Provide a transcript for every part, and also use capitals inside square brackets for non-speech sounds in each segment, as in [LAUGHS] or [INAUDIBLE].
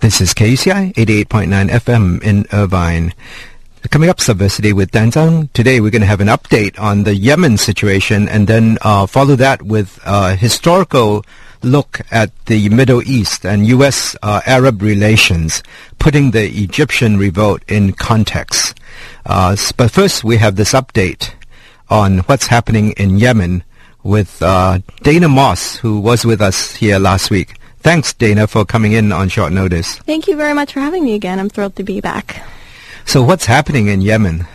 This is KUCI 88.9 FM in Irvine. Coming up, Subversity with Dan Zhang. Today we're going to have an update on the Yemen situation and then uh, follow that with a historical look at the Middle East and U.S. Uh, Arab relations, putting the Egyptian revolt in context. Uh, but first, we have this update on what's happening in Yemen with uh, Dana Moss, who was with us here last week. Thanks, Dana, for coming in on short notice. Thank you very much for having me again. I'm thrilled to be back. So what's happening in Yemen?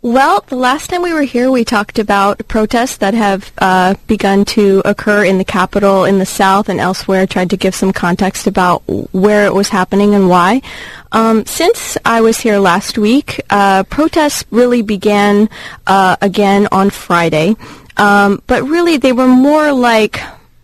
Well, the last time we were here, we talked about protests that have uh, begun to occur in the capital, in the south, and elsewhere. Tried to give some context about where it was happening and why. Um, since I was here last week, uh, protests really began uh, again on Friday, um, but really they were more like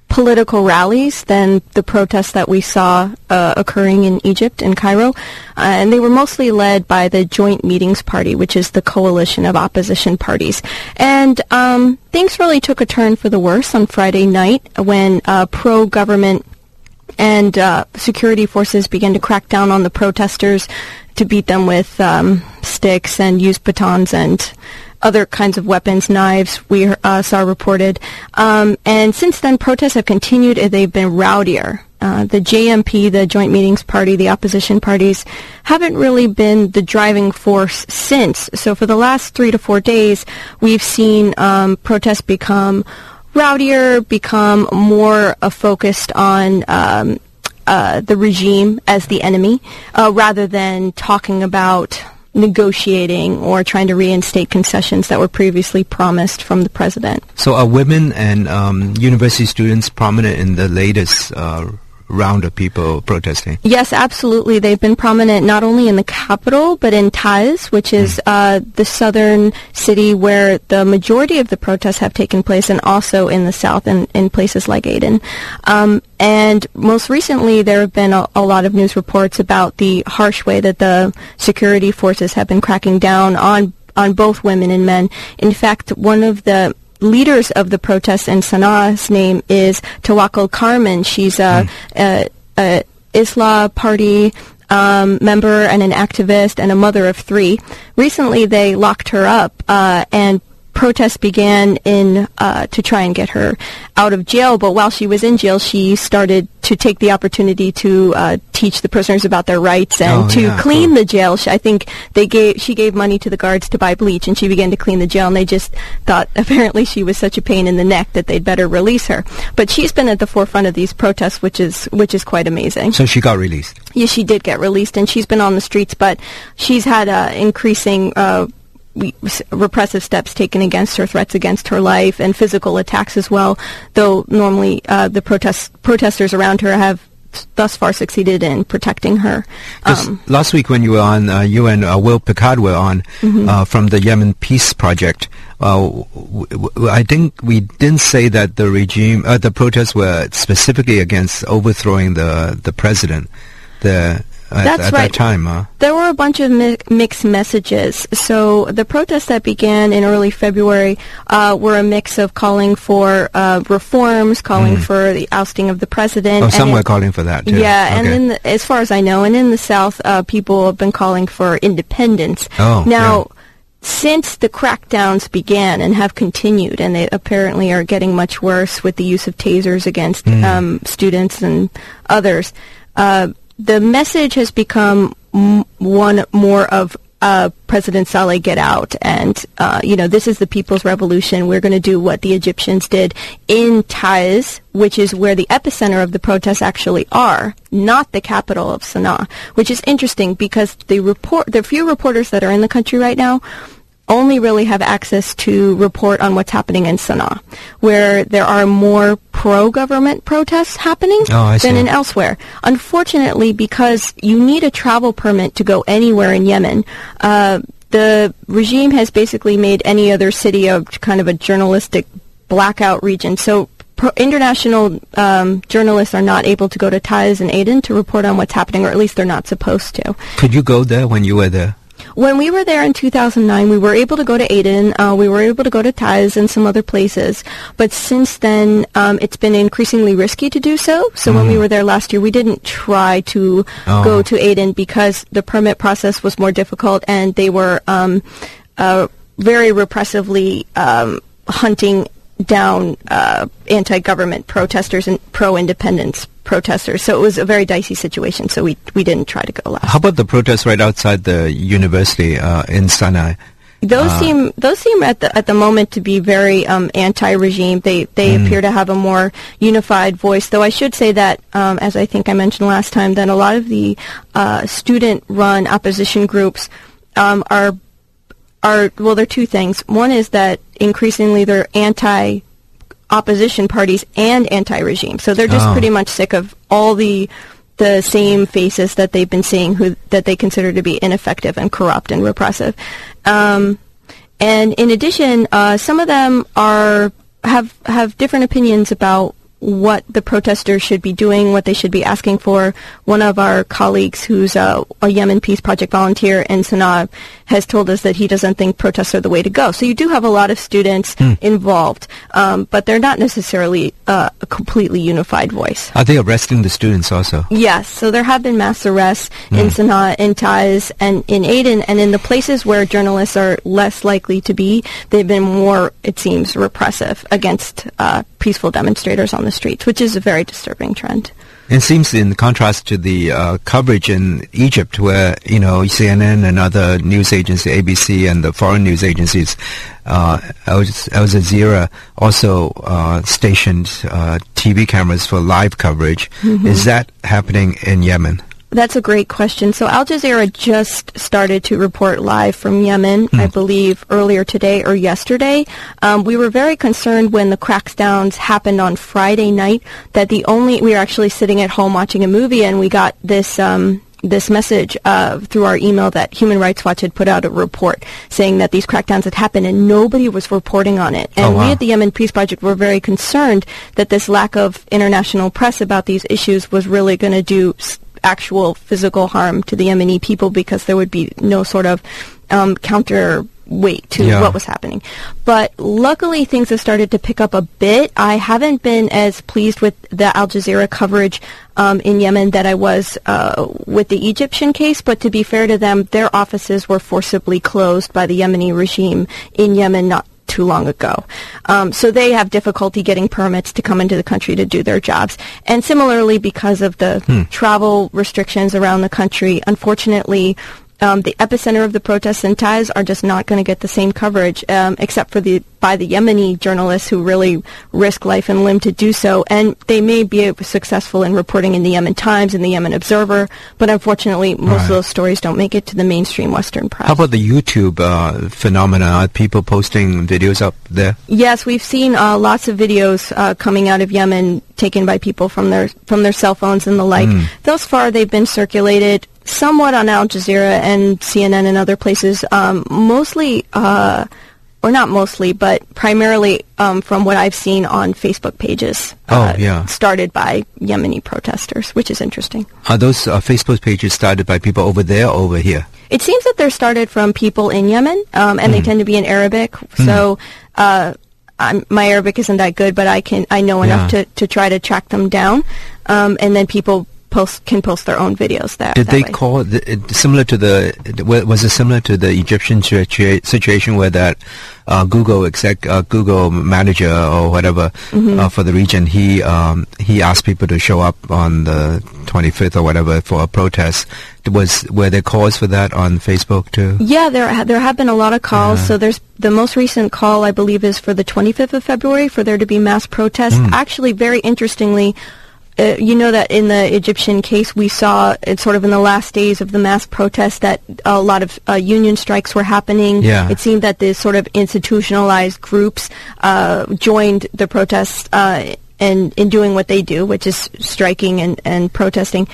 political rallies than the protests that we saw uh, occurring in Egypt and Cairo, uh, and they were mostly led by the Joint Meetings Party, which is the coalition of opposition parties. And um, things really took a turn for the worse on Friday night when uh, pro-government and uh, security forces began to crack down on the protesters to beat them with um, sticks and use batons and other kinds of weapons, knives, we uh, saw reported. Um, and since then, protests have continued. And they've been rowdier. Uh, the JMP, the Joint Meetings Party, the opposition parties, haven't really been the driving force since. So for the last three to four days, we've seen um, protests become rowdier, become more uh, focused on um, uh, the regime as the enemy, uh, rather than talking about negotiating or trying to reinstate concessions that were previously promised from the president. So are women and um, university students prominent in the latest uh, round of people protesting? Yes, absolutely. They've been prominent not only in the capital, but in Taiz, which is mm. uh, the southern city where the majority of the protests have taken place, and also in the south and in places like Aden. Um, and most recently, there have been a, a, lot of news reports about the harsh way that the security forces have been cracking down on on both women and men. In fact, one of the leaders of the protests in Sanaa's name is Tawakkol Karman. She's a, mm. a, a Islah party um, member and an activist and a mother of three. Recently, they locked her up uh, and protests began in uh, to try and get her out of jail. But while she was in jail, she started to take the opportunity to uh, teach the prisoners about their rights and oh, to yeah, clean cool. the jail. She, I think they gave she gave money to the guards to buy bleach, and she began to clean the jail. And they just thought [LAUGHS] apparently she was such a pain in the neck that they'd better release her. But she's been at the forefront of these protests, which is which is quite amazing. So she got released. Yes, she did get released, and she's been on the streets, but she's had uh, increasing. Uh, repressive steps taken against her, threats against her life, and physical attacks as well. Though normally uh, the protest protesters around her have thus far succeeded in protecting her. Um, last week when you were on, uh, you and uh, Will Picard were on mm-hmm. uh, from the Yemen Peace Project. Uh, w- w- I think we didn't say that the regime, uh, the protests were specifically against overthrowing the the president. The at, That's at right. that time, huh? There were a bunch of mi- mixed messages. So the protests that began in early February uh, were a mix of calling for uh, reforms, calling Mm. for the ousting of the president. Oh, and some were calling for that too. Yeah, and in the, as far as I know, and in the South, uh, people have been calling for independence. Oh, now. yeah. Since the crackdowns began and have continued, and they apparently are getting much worse with the use of tasers against Mm. um, students and others, uh, the message has become m- one more of uh, President Saleh get out, and uh, you know this is the people's revolution. We're going to do what the Egyptians did in Taiz, which is where the epicenter of the protests actually are, not the capital of Sana'a. Which is interesting because the report, the few reporters that are in the country right now only really have access to report on what's happening in Sana'a, where there are more pro-government protests happening Oh, than in elsewhere. Unfortunately, because you need a travel permit to go anywhere in Yemen, uh, the regime has basically made any other city a kind of a journalistic blackout region. So pro- international um, journalists are not able to go to Taiz and Aden to report on what's happening, or at least they're not supposed to. Could you go there when you were there? When we were there in 2009, we were able to go to Aden, uh, we were able to go to Taiz and some other places, but since then, um, it's been increasingly risky to do so. So when we were there last year, we didn't try to Oh. go to Aden because the permit process was more difficult and they were um, uh, very repressively um, hunting down uh, anti-government protesters and pro-independence protesters. So it was a very dicey situation. So we we didn't try to go last. How about the protests right outside the university uh, in Sanaa? Those seem those seem at the at the moment to be very um, anti-regime. They they appear to have a more unified voice. Though I should say that, um, as I think I mentioned last time, that a lot of the uh, student-run opposition groups um, are are well, they're two things. One is that increasingly they're anti opposition parties and anti-regime. So they're just Oh. pretty much sick of all the the same faces that they've been seeing who that they consider to be ineffective and corrupt and repressive. Um, and in addition, uh, some of them are have have different opinions about what the protesters should be doing, what they should be asking for. One of our colleagues, who's a, a Yemen Peace Project volunteer in Sana'a, has told us that he doesn't think protests are the way to go. So you do have a lot of students involved, um, but they're not necessarily uh, a completely unified voice. Are they arresting the students also? Yes, so there have been mass arrests in Sana'a, in Taiz, and in Aden, and in the places where journalists are less likely to be, they've been more, it seems, repressive against uh, peaceful demonstrators on the streets, which is a very disturbing trend. It seems in contrast to the uh, coverage in Egypt, where you know CNN and other news agencies, ABC and the foreign news agencies, uh, Al Jazeera also uh, stationed uh, TV cameras for live coverage. Is that happening in Yemen? That's a great question. So Al Jazeera just started to report live from Yemen, I believe, earlier today or yesterday. Um, we were very concerned when the crackdowns happened on Friday night that the only we were actually sitting at home watching a movie and we got this. Um, this message uh, through our email that Human Rights Watch had put out a report saying that these crackdowns had happened and nobody was reporting on it. And Oh, wow. we at the Yemen Peace Project were very concerned that this lack of international press about these issues was really going to do actual physical harm to the Yemeni people because there would be no sort of um, counterweight to Yeah. what was happening. But luckily, things have started to pick up a bit. I haven't been as pleased with the Al Jazeera coverage um, in Yemen that I was uh, with the Egyptian case. But to be fair to them, their offices were forcibly closed by the Yemeni regime in Yemen not too long ago. Um, so they have difficulty getting permits to come into the country to do their jobs. And similarly, because of the travel restrictions around the country, unfortunately, um, the epicenter of the protests in Taiz are just not going to get the same coverage, um, except for the by the Yemeni journalists who really risk life and limb to do so. And they may be successful in reporting in the Yemen Times and the Yemen Observer, but unfortunately, most Right. of those stories don't make it to the mainstream Western press. How about the YouTube uh, phenomena? Are people posting videos up there? Yes, we've seen uh, lots of videos uh, coming out of Yemen taken by people from their from their cell phones and the like. Thus far, they've been circulated somewhat on Al Jazeera and CNN and other places, um, mostly. Uh, or not mostly, but primarily um, from what I've seen on Facebook pages. Oh, uh, yeah. Started by Yemeni protesters, which is interesting. Are those uh, Facebook pages started by people over there or over here? It seems that they're started from people in Yemen, um, Hmm. and they tend to be in Arabic. So uh, I'm, my Arabic isn't that good, but I can I know enough Yeah. to, to try to track them down, um, and then people post can post their own videos. That Did that they way. call it similar to the was it similar to the Egyptian situation where that uh, Google exec uh, Google manager or whatever Mm-hmm. uh, for the region he um, he asked people to show up on the 25th or whatever for a protest was were there calls for that on Facebook too? Yeah, there ha- there have been a lot of calls. So there's the most recent call I believe is for the 25th of February for there to be mass protests. Actually, very interestingly. Uh, you know that in the Egyptian case, we saw it sort of in the last days of the mass protests that a lot of uh, union strikes were happening. Yeah. It seemed that the sort of institutionalized groups uh, joined the protests uh, in in doing what they do, which is striking and, and protesting.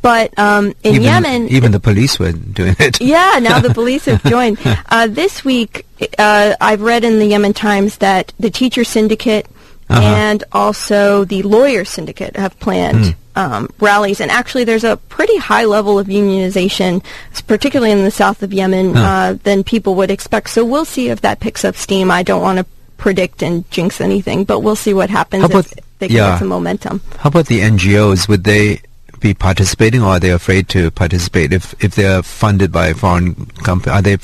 But um, in even, Yemen, even the police were doing it. [LAUGHS] yeah, now the police have [LAUGHS] joined. Uh, this week, uh, I've read in the Yemen Times that the teacher syndicate uh-huh. and also the lawyer syndicate have planned mm. um, rallies. And actually, there's a pretty high level of unionization, particularly in the south of Yemen, uh, than people would expect. So we'll see if that picks up steam. I don't want to predict and jinx anything, but we'll see what happens about, if they yeah. get some momentum. How about the NGOs? Would they be participating, or are they afraid to participate if if they're funded by foreign company? Are they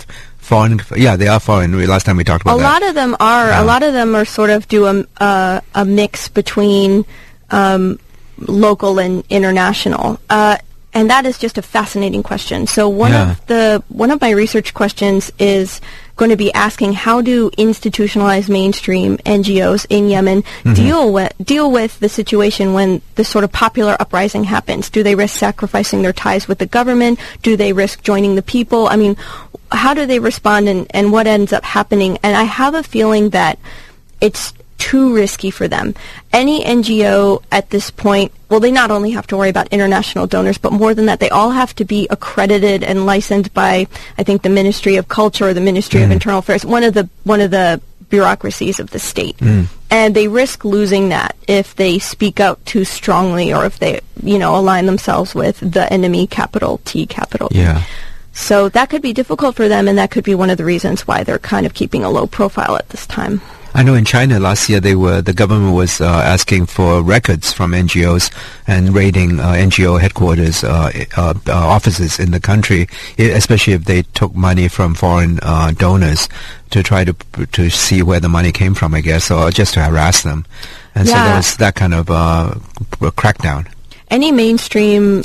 foreign? Yeah, they are foreign. Last time we talked about a that. lot of them are. Yeah. A lot of them are sort of do a uh, a mix between um, local and international. Uh, and that is just a fascinating question. So one yeah. of the one of my research questions is going to be asking how do institutionalized mainstream NGOs in Yemen mm-hmm. deal with deal with the situation when this sort of popular uprising happens? Do they risk sacrificing their ties with the government? Do they risk joining the people? I mean, how do they respond and, and what ends up happening? And I have a feeling that it's too risky for them. Any NGO at this point, well, they not only have to worry about international donors, but more than that, they all have to be accredited and licensed by, I think, the Ministry of Culture or the Ministry mm. of Internal Affairs, one of the one of the bureaucracies of the state. Mm. And they risk losing that if they speak out too strongly or if they, you know, align themselves with the enemy, capital T, capital Yeah. So that could be difficult for them, and that could be one of the reasons why they're kind of keeping a low profile at this time. I know in China last year they were the government was uh, asking for records from NGOs and raiding uh, NGO headquarters uh, uh, uh, offices in the country, especially if they took money from foreign uh, donors to try to to see where the money came from, I guess, or just to harass them. And yeah. so there was that kind of crackdown. Any mainstream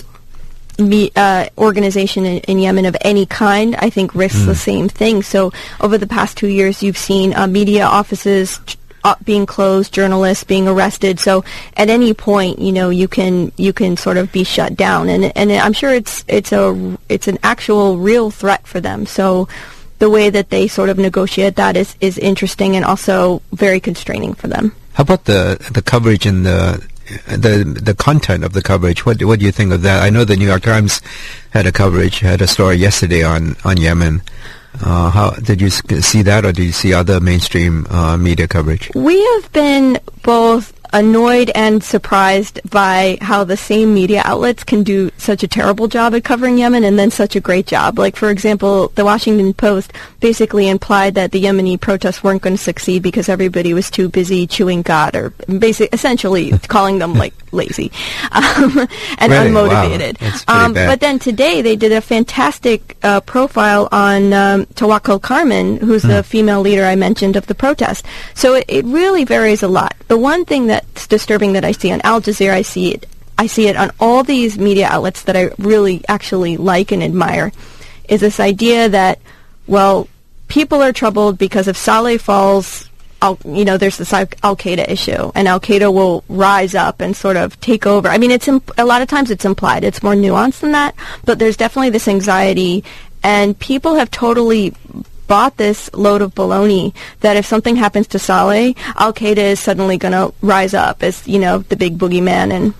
me, uh, organization in, in, Yemen of any kind, I think risks mm. the same thing. So over the past two years, you've seen uh, media offices uh, being closed, journalists being arrested. So at any point, you know, you can you can sort of be shut down, and and I'm sure it's it's a it's an actual real threat for them. So the way that they sort of negotiate that is is interesting and also very constraining for them. How about the the coverage in the the the content of the coverage. What what do you think of that? I know the New York Times had a coverage, had a story yesterday on on Yemen. Uh, how did you see that, or did you see other mainstream uh, media coverage? We have been both annoyed and surprised by how the same media outlets can do such a terrible job at covering Yemen and then such a great job. Like, for example, the Washington Post basically implied that the Yemeni protests weren't going to succeed because everybody was too busy chewing qat, or basically, essentially calling them like [LAUGHS] lazy [LAUGHS] um, and really? unmotivated. Wow. Um, but then today they did a fantastic uh, profile on um, Karman, who's mm. the female leader I mentioned of the protest. So it, it really varies a lot. The one thing that's disturbing that I see on Al Jazeera. I see it. I see it on all these media outlets that I really actually like and admire. Is this idea that, well, people are troubled because if Saleh falls, Al, you know, there's this Al Qaeda issue, and Al Qaeda will rise up and sort of take over. I mean, it's imp- a lot of times it's implied. It's more nuanced than that, but there's definitely this anxiety, and people have totally bought this load of baloney that if something happens to Saleh, Al Qaeda is suddenly going to rise up as you know the big boogeyman and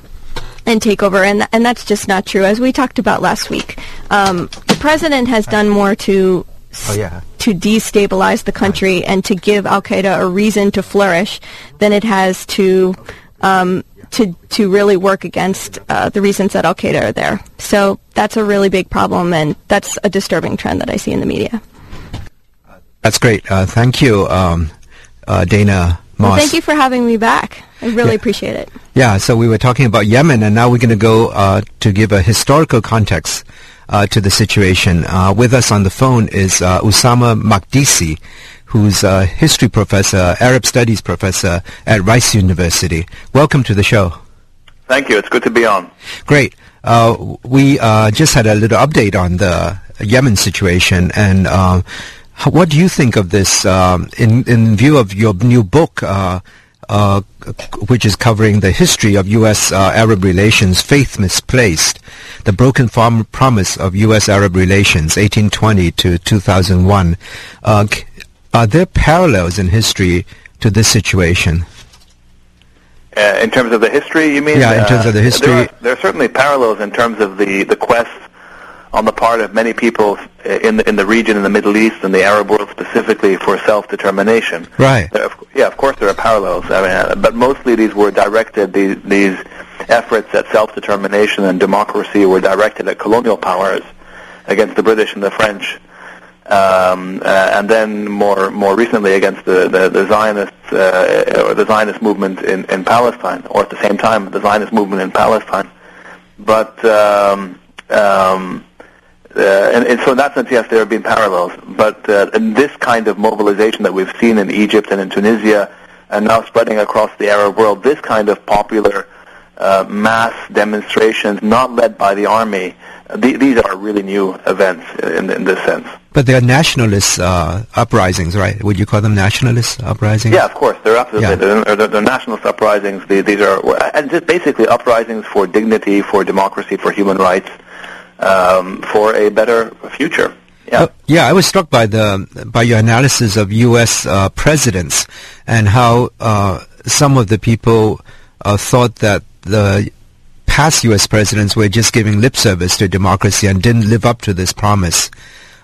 and take over, and th- and that's just not true. As we talked about last week, um, the president has done more to oh, yeah. To destabilize the country and to give Al Qaeda a reason to flourish than it has to. Um, to to really work against uh, the reasons that Al Qaeda are there. So that's a really big problem, and that's a disturbing trend that I see in the media. That's great. Uh, thank you, um, uh, Dana Moss. Well, thank you for having me back. I really yeah. appreciate it. Yeah, so we were talking about Yemen, and now we're going to go uh, to give a historical context uh, to the situation. Uh, with us on the phone is uh, Usama Makdisi, who's a history professor, Arab studies professor at Rice University. Welcome to the show. Thank you. It's good to be on. Great. we just had a little update on the Yemen situation, and what do you think of this um, in in view of your new book, uh, which is covering the history of U.S. Uh, Arab relations, Faith Misplaced, the broken farm promise of U.S. Arab relations, 1820 to 2001. Uh, are there parallels in history to this situation? Uh, in terms of the history, you mean? Yeah, in terms of the uh, history. There are, there are certainly parallels in terms of the, the quest on the part of many people in the, in the region, in the Middle East, and the Arab world specifically, for self-determination. Right. There, yeah, of course there are parallels. I mean, uh, but mostly these were directed. These these efforts at self-determination and democracy were directed at colonial powers against the British and the French, um, uh, and then more more recently against the the, the Zionists uh, or the Zionist movement in, in Palestine, or at the same time the Zionist movement in Palestine. But um, um, uh, and, and so in that sense, yes, there have been parallels. But uh, in this kind of mobilization that we've seen in Egypt and in Tunisia, and now spreading across the Arab world, this kind of popular uh, mass demonstrations, not led by the army, uh, the, these are really new events in, in this sense. But they are nationalist uh, uprisings, right? Would you call them nationalist uprisings? Yeah, of course. They're absolutely Yeah. they're, they're, they're nationalist uprisings. They, these are and just basically uprisings for dignity, for democracy, for human rights, um, for a better future. Yeah. Uh, yeah, I was struck by the by your analysis of U.S. Uh, presidents and how uh, some of the people uh, thought that the past U.S. presidents were just giving lip service to democracy and didn't live up to this promise.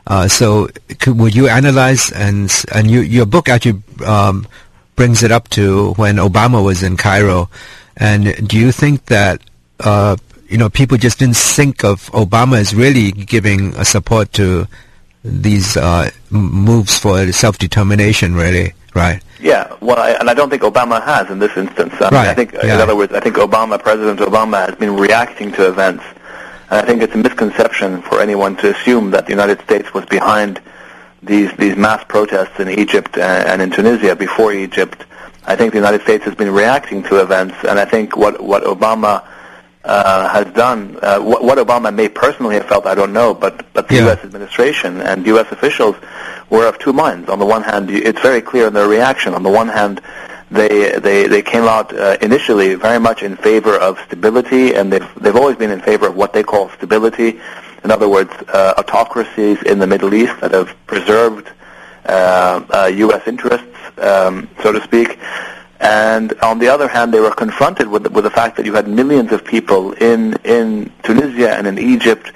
Uh, so, could, would you analyze and and you, your book actually um, brings it up to when Obama was in Cairo, and do you think that uh, you know people just didn't think of Obama as really giving a support to these uh, moves for self-determination, really, right? Yeah, well, I, and I don't think Obama has in this instance. I, mean, Right, I think, uh, yeah. in other words, I think Obama, President Obama, has been reacting to events, and I think it's a misconception for anyone to assume that the United States was behind these these mass protests in Egypt and, and in Tunisia before Egypt. I think the United States has been reacting to events, and I think what what Obama uh, has done, uh, what, what Obama may personally have felt, I don't know, but but the Yeah. U.S. administration and U.S. officials were of two minds. On the one hand, it's very clear in their reaction. On the one hand, they they they came out uh, initially very much in favor of stability, and they've they've always been in favor of what they call stability. In other words, uh, autocracies in the Middle East that have preserved uh, uh, U.S. interests, um, so to speak. And on the other hand, they were confronted with the, with the fact that you had millions of people in in Tunisia and in Egypt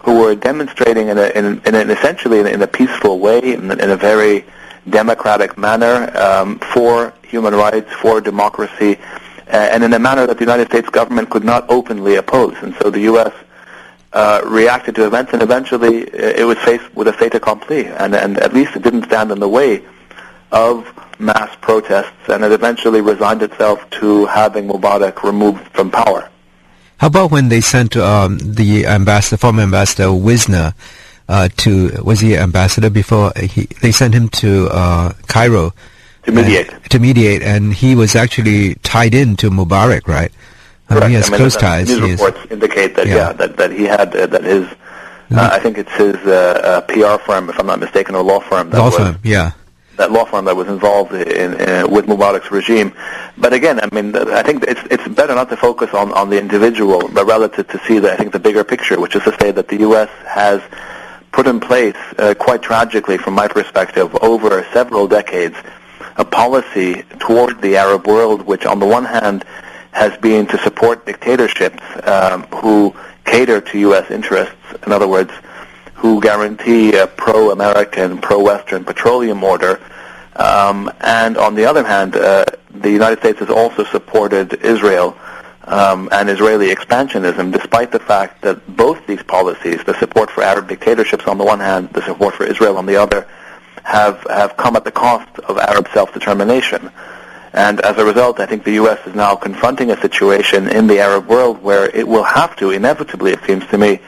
who were demonstrating in, a, in, in an essentially in, a- in a peaceful way, in, a- in a very democratic manner um, for human rights, for democracy, uh, and in a manner that the United States government could not openly oppose. And so the U.S. Uh, reacted to events, and eventually uh, it was faced with a fait accompli, and, and at least it didn't stand in the way of mass protests, and it eventually resigned itself to having Mubarak removed from power. How about when they sent um, the ambassador, former ambassador Wisner, uh, to was he ambassador before? He, they sent him to uh, Cairo To mediate. and- to mediate, and he was actually tied in to Mubarak, right? I mean, he has I mean, close ties. News He is- reports indicate that Yeah. yeah, that that he had uh, that his Mm-hmm. uh, I think it's his uh, uh, PR firm, if I'm not mistaken, or law firm. That law was, firm, yeah. That law firm that was involved in, in with Mubarak's regime. But again, I mean, I think it's it's better not to focus on on the individual, but rather to, to see the I think the bigger picture, which is to say that the U.S. has put in place, uh, quite tragically from my perspective, over several decades, a policy toward the Arab world, which on the one hand has been to support dictatorships um, who cater to U.S. interests. In other words, who guarantee a pro-American, pro-Western petroleum order. Um, and on the other hand, uh, the United States has also supported Israel um, and Israeli expansionism, despite the fact that both these policies, the support for Arab dictatorships on the one hand, the support for Israel on the other, have, have come at the cost of Arab self-determination. And as a result, I think the U.S. is now confronting a situation in the Arab world where it will have to, inevitably, it seems to me,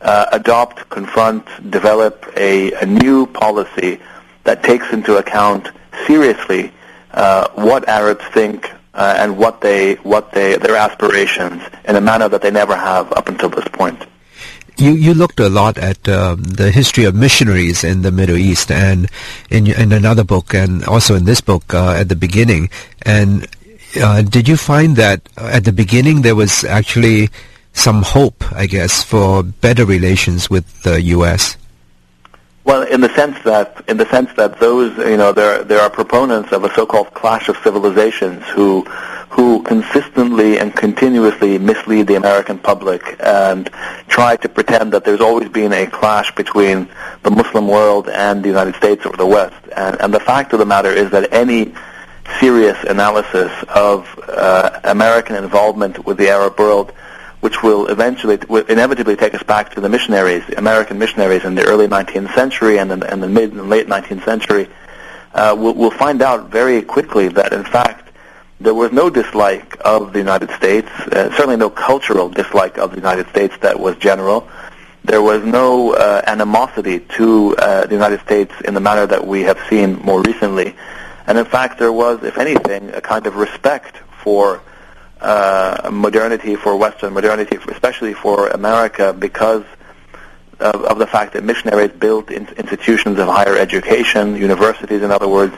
uh, adopt, confront, develop a, a new policy that takes into account seriously uh, what Arabs think uh, and what they, what they, their aspirations in a manner that they never have up until this point. You you looked a lot at um, the history of missionaries in the Middle East, and in in another book, and also in this book uh, at the beginning. And uh, did you find that at the beginning there was actually some hope, I guess, for better relations with the U.S. Well, in the sense that in the sense that those you know there there are proponents of a so-called clash of civilizations who who consistently and continuously mislead the American public and try to pretend that there's always been a clash between the Muslim world and the United States or the West. And, and the fact of the matter is that any serious analysis of uh, American involvement with the Arab world, which will eventually, will inevitably take us back to the missionaries, American missionaries in the early 19th century and in, in the mid and late 19th century, uh, we'll, we'll find out very quickly that, in fact, there was no dislike of the United States, uh, certainly no cultural dislike of the United States that was general. There was no uh, animosity to uh, the United States in the manner that we have seen more recently. And in fact, there was, if anything, a kind of respect for uh, modernity, for Western modernity, especially for America, because of, of the fact that missionaries built in- institutions of higher education, universities, in other words,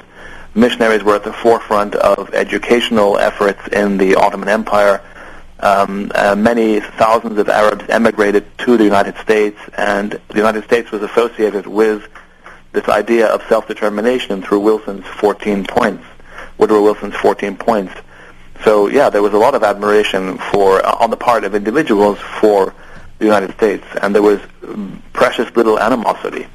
missionaries were at the forefront of educational efforts in the Ottoman Empire. Um, uh, many thousands of Arabs emigrated to the United States, and the United States was associated with this idea of self-determination through Wilson's 14 points, Woodrow Wilson's 14 points. So yeah, there was a lot of admiration for uh, on the part of individuals for the United States, and there was precious little animosity.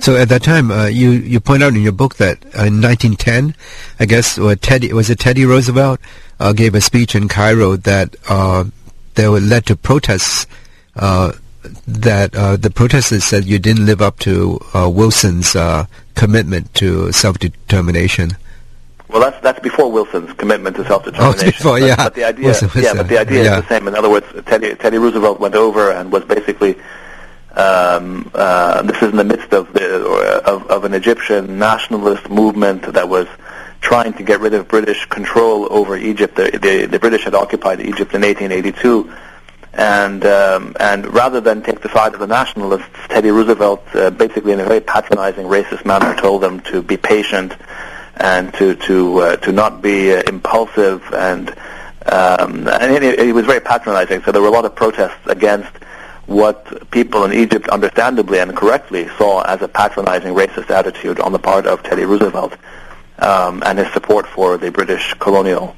So at that time, uh, you you point out in your book that in 1910, I guess uh, Teddy was it Teddy Roosevelt uh, gave a speech in Cairo that uh, that led to protests. Uh, that uh, the protesters said you didn't live up to Wilson's commitment to self-determination. Well, that's that's before Wilson's commitment to self-determination. Oh, before, yeah. But, but the idea, Wilson, yeah, but the idea yeah. is the same. In other words, Teddy, Teddy Roosevelt went over and was basically um, uh, this is in the midst of, the, of, of an Egyptian nationalist movement that was trying to get rid of British control over Egypt. The, the, the British had occupied Egypt in 1882, and um, and rather than take the side of the nationalists, Teddy Roosevelt, uh, basically in a very patronizing, racist manner, told them to be patient and to to uh, to not be uh, impulsive, and um, and he, was very patronizing. So there were a lot of protests against what people in Egypt understandably and correctly saw as a patronizing racist attitude on the part of Teddy Roosevelt um, and his support for the British colonial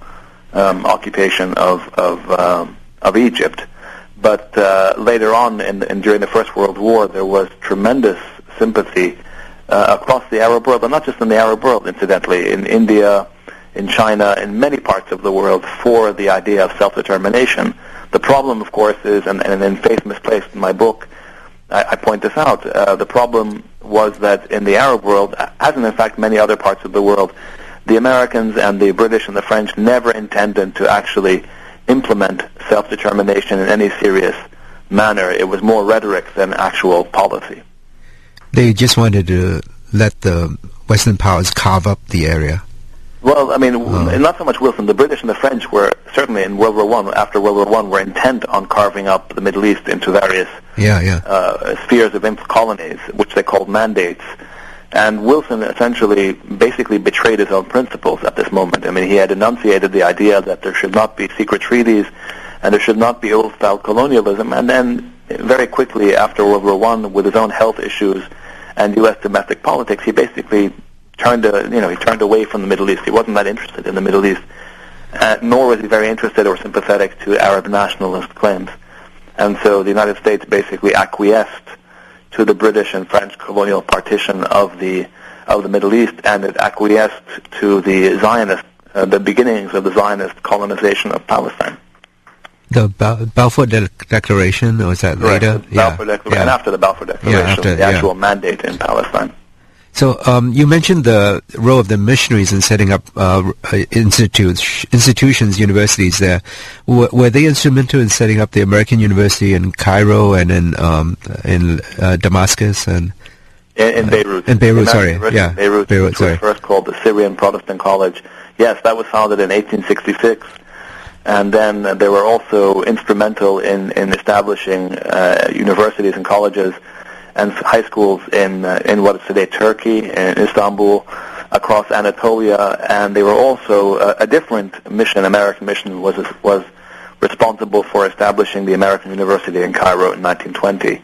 um, occupation of of, um, of Egypt. But uh, later on, in, in, during the First World War, there was tremendous sympathy uh, across the Arab world, and not just in the Arab world, incidentally, in India, in China, in many parts of the world, for the idea of self-determination. The problem, of course, is, and, and in Faith Misplaced in my book, I, I point this out, uh, the problem was that in the Arab world, as in, in fact many other parts of the world, the Americans and the British and the French never intended to actually implement self-determination in any serious manner. It was more rhetoric than actual policy. They just wanted to let the Western powers carve up the area. Well, I mean, uh, not so much Wilson. The British and the French were certainly in World War One. After World War One, were intent on carving up the Middle East into various yeah, yeah. Uh, spheres of imp colonies, which they called mandates. And Wilson essentially, basically betrayed his own principles at this moment. I mean, he had enunciated the idea that there should not be secret treaties, and there should not be old-style colonialism. And then, very quickly after World War One, with his own health issues and U.S. domestic politics, he basically turned to, you know, he turned away from the Middle East. He wasn't that interested in the Middle East, uh, nor was he very interested or sympathetic to Arab nationalist claims. And so the United States basically acquiesced to the British and French colonial partition of the of the Middle East, and it acquiesced to the Zionist, uh, the beginnings of the Zionist colonization of Palestine. The ba- Balfour De- Declaration, or was that later? Balfour yeah. Declaration, yeah. and after the Balfour Declaration, yeah, after, the actual mandate in Palestine. So um, you mentioned the role of the missionaries in setting up uh, institutes, institutions, universities there. W- were they instrumental in setting up the American University in Cairo and in um, in uh, Damascus and in, in Beirut? In Beirut, sorry, yeah, Beirut, Beirut, sorry. was first called the Syrian Protestant College. Yes, that was founded in 1866 and then they were also instrumental in, in establishing uh, universities and colleges and high schools in uh, in what is today Turkey in Istanbul, across Anatolia, and they were also uh, a different mission. American mission was was responsible for establishing the American University in Cairo in 1920.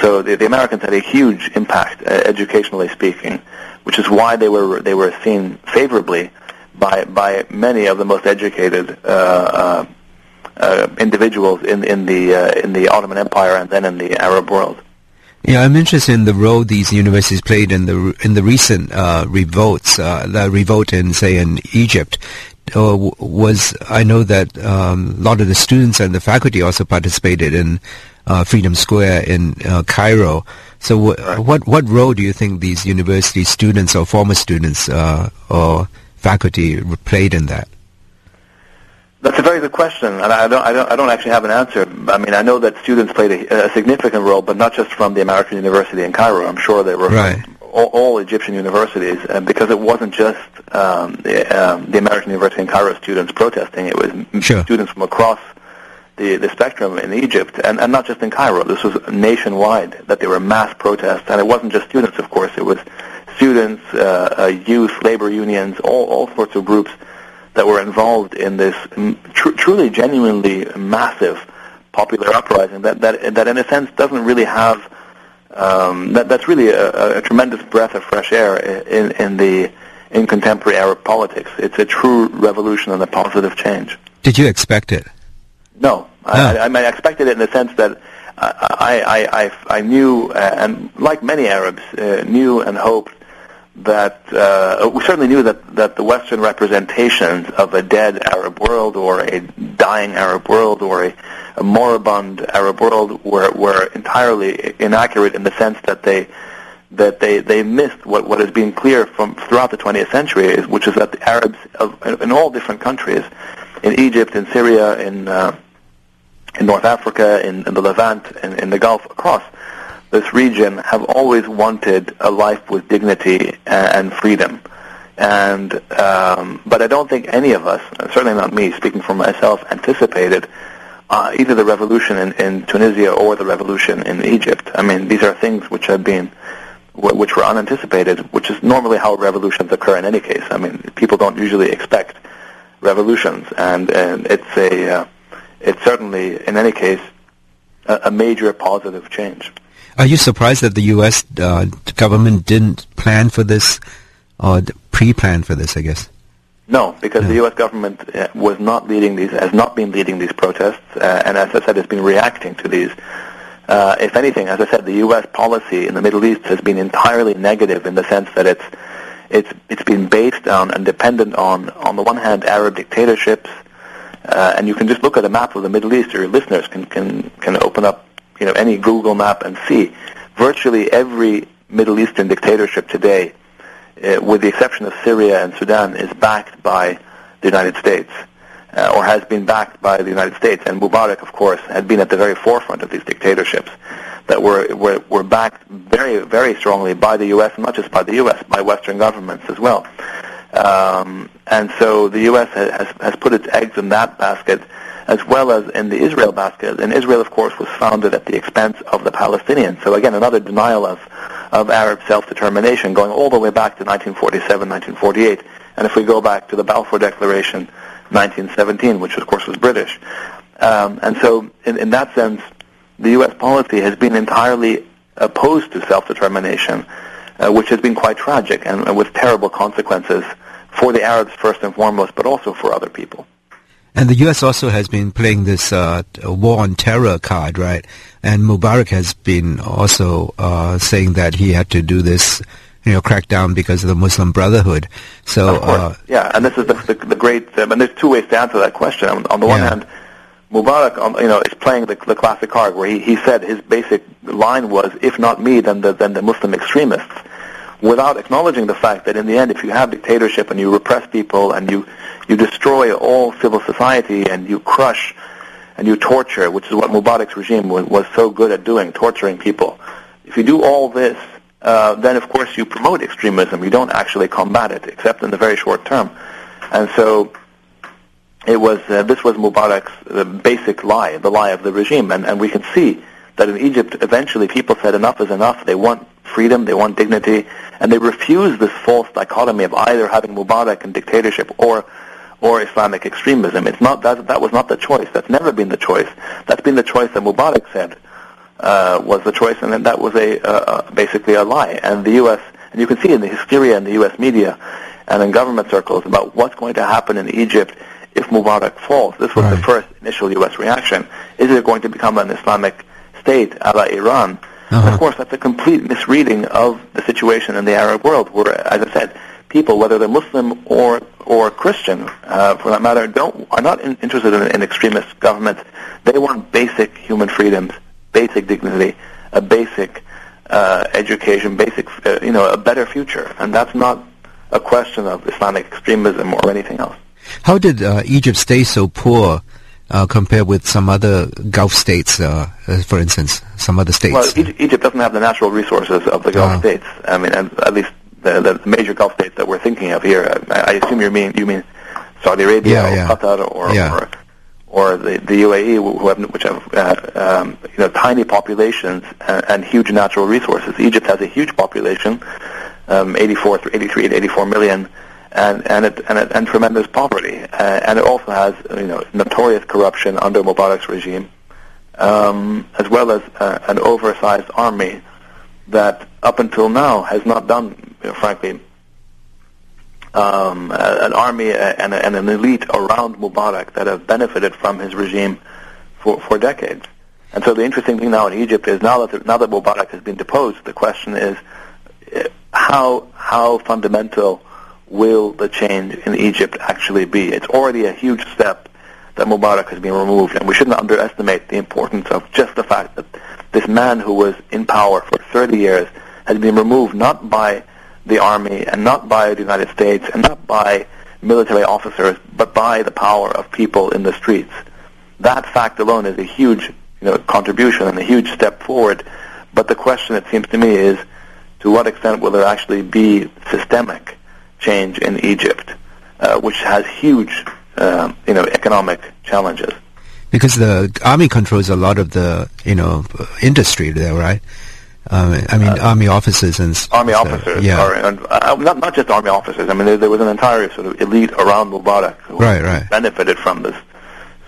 So the, the Americans had a huge impact, uh, educationally speaking, which is why they were they were seen favorably by by many of the most educated uh, uh, uh, individuals in in the uh, in the Ottoman Empire and then in the Arab world. Yeah, I'm interested in the role these universities played in the in the recent uh, revolts, uh, the revolt in say in Egypt. Was I know that um, a lot of the students and the faculty also participated in uh, Freedom Square in uh, Cairo. So, w- what what role do you think these university students or former students uh, or faculty played in that? That's a very good question, and I don't, I don't, I don't actually have an answer. I mean, I know that students played a, a significant role, but not just from the American University in Cairo. I'm sure they were right. from all, all Egyptian universities, and because it wasn't just um, the, um, the American University in Cairo students protesting; it was sure. students from across the, the spectrum in Egypt, and, and not just in Cairo. This was nationwide that there were mass protests, and it wasn't just students, of course. It was students, uh, uh, youth, labor unions, all, all sorts of groups that were involved in this tr- truly, genuinely massive popular uprising that, that, that in a sense doesn't really have, um, that, that's really a, a, tremendous breath of fresh air in, in the, in contemporary Arab politics. It's a true revolution and a positive change. Did you expect it? No. I, I, I expected it in the sense that I, I, I, I knew, uh, and like many Arabs, uh, knew and hoped that uh, we certainly knew that, that the Western representations of a dead Arab world or a dying Arab world or a, a moribund Arab world were, were entirely inaccurate in the sense that they that they, they missed what, what has been clear from throughout the 20th century, which is that the Arabs of, in all different countries, in Egypt, in Syria, in uh, in North Africa, in, in the Levant, in, in the Gulf, across this region have always wanted a life with dignity and, freedom. And um, but I don't think any of us, certainly not me, speaking for myself, anticipated uh, either the revolution in, in Tunisia or the revolution in Egypt. I mean, these are things which have been which were unanticipated, which is normally how revolutions occur in any case. I mean, people don't usually expect revolutions, and, and it's a uh, it's certainly in any case a, a major positive change. Are you surprised that the U.S. Uh, government didn't plan for this or pre-plan for this? I guess. No, because no. the U.S. government uh, was not leading these, has not been leading these protests, uh, and as I said, has been reacting to these. Uh, if anything, as I said, the U.S. policy in the Middle East has been entirely negative in the sense that it's it's it's been based on and dependent on, on the one hand, Arab dictatorships, uh, and you can just look at a map of the Middle East. Or your listeners can can can open up you know, any Google map and see virtually every Middle Eastern dictatorship today, uh, with the exception of Syria and Sudan, is backed by the United States. Uh, or has been backed by the United States. And Mubarak, of course, had been at the very forefront of these dictatorships that were, were, were backed very, very strongly by the U.S., and not just by the U.S., by Western governments as well. Um, and so the U.S. has, has put its eggs in that basket as well as in the Israel basket. And Israel, of course, was founded at the expense of the Palestinians. So again, another denial of, of Arab self-determination going all the way back to 1947, 1948. And if we go back to the Balfour Declaration, 1917, which of course was British. Um, and so in, in that sense, the U.S. policy has been entirely opposed to self-determination, uh, which has been quite tragic and, and with terrible consequences for the Arabs first and foremost, but also for other people. And the U.S. also has been playing this uh, war on terror card, right? And Mubarak has been also uh, saying that he had to do this, you know, crackdown because of the Muslim Brotherhood. So, uh, yeah, and this is the, the, the great. Um, and there's two ways to answer that question. On, on the one hand, Mubarak, um, you know, is playing the, the classic card where he, he said his basic line was, "If not me, then the, then the Muslim extremists." Without acknowledging the fact that in the end, if you have dictatorship and you repress people and you, you destroy all civil society and you crush and you torture, which is what Mubarak's regime was, was so good at doing, torturing people. If you do all this, uh, then of course you promote extremism. You don't actually combat it, except in the very short term. And so it was uh, this was Mubarak's uh, basic lie, the lie of the regime, and, and we can see that in Egypt eventually people said enough is enough. They want freedom, they want dignity, and they refuse this false dichotomy of either having Mubarak and dictatorship or or Islamic extremism. It's not that that was not the choice. That's never been the choice. That's been the choice that Mubarak said uh, was the choice, and then that was a uh, basically a lie. And the U.S. and you can see in the hysteria in the U.S. media and in government circles about what's going to happen in Egypt if Mubarak falls. This was the first initial U.S. reaction. Is it going to become an Islamic state a la Iran? Uh-huh. Of course, that's a complete misreading of the situation in the Arab world, where, as I said, people, whether they're Muslim or or Christian, uh, for that matter, don't are not in, interested in, in extremist governments. They want basic human freedoms, basic dignity, a basic uh, education, basic, uh, you know, a better future, and that's not a question of Islamic extremism or anything else. How did uh, Egypt stay so poor uh, compared with some other Gulf states, uh, uh, for instance, some other states? Well, Egypt, Egypt doesn't have the natural resources of the Gulf Oh. states. I mean, at least the, the major Gulf states that we're thinking of here. I, I assume you mean you mean Saudi Arabia Yeah, or yeah. Qatar or Yeah. or, or the, the UAE, who have, which have uh, um, you know tiny populations and, and huge natural resources. Egypt has a huge population, um, 84, 83 to 84 million. And and it, and, it, and tremendous poverty, uh, and it also has you know notorious corruption under Mubarak's regime, um, as well as uh, an oversized army that up until now has not done, you know, frankly, um, an army and, and an elite around Mubarak that have benefited from his regime for, for decades. And so the interesting thing now in Egypt is now that now that Mubarak has been deposed, the question is uh, how how fundamental will the change in Egypt actually be? It's already a huge step that Mubarak has been removed, and we shouldn't underestimate the importance of just the fact that this man who was in power for 30 years has been removed not by the army and not by the United States and not by military officers, but by the power of people in the streets. That fact alone is a huge you know, contribution and a huge step forward. But the question, it seems to me, is to what extent will there actually be systemic change in Egypt, uh, which has huge, uh, you know, economic challenges. because the army controls a lot of the you know uh, industry there, right? Um, I mean, army officers and Uh, Army stuff. officers, Yeah, are, and, uh, not not just army officers. I mean, there, there was an entire sort of elite around Mubarak who Right, right. benefited from this,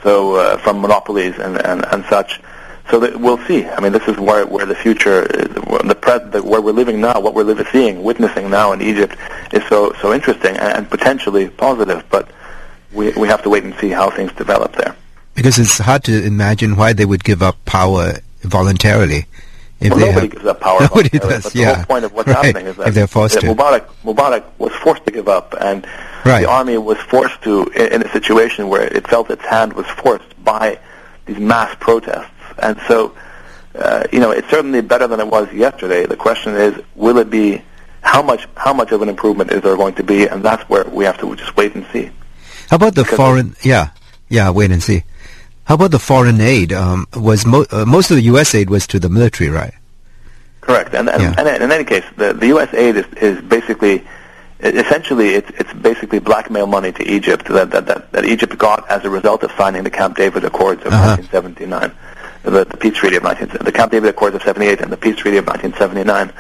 so uh, from monopolies and, and, and such. So that we'll see. I mean, this is where where the future, the, pre- the where we're living now, what we're living, seeing, witnessing now in Egypt, is so so interesting and, and potentially positive. But we we have to wait and see how things develop there. because it's hard to imagine why they would give up power voluntarily if Well, nobody have. gives up power. [LAUGHS] Nobody voluntarily, does, But the yeah. whole point of what's Right, happening is that, if they're forced that. Mubarak, Mubarak was forced to give up, and Right. the army was forced to, in, in a situation where it felt its hand was forced by these mass protests. And so, uh, you know, it's certainly better than it was yesterday. The question is, will it be, how much, how much of an improvement is there going to be? And that's where we have to just wait and see. How about the because foreign? Yeah, yeah. Wait and see. How about the foreign aid? Um, was mo- uh, most of the U.S. aid was to the military, right? Correct. And, and, Yeah. and in any case, the, the U.S. aid is, is basically, essentially, it's, it's basically blackmail money to Egypt that, that, that, that Egypt got as a result of signing the Camp David Accords of Uh-huh. 1979, the, the peace treaty of 19, the Camp David Accords of 78 and the peace treaty of 1979.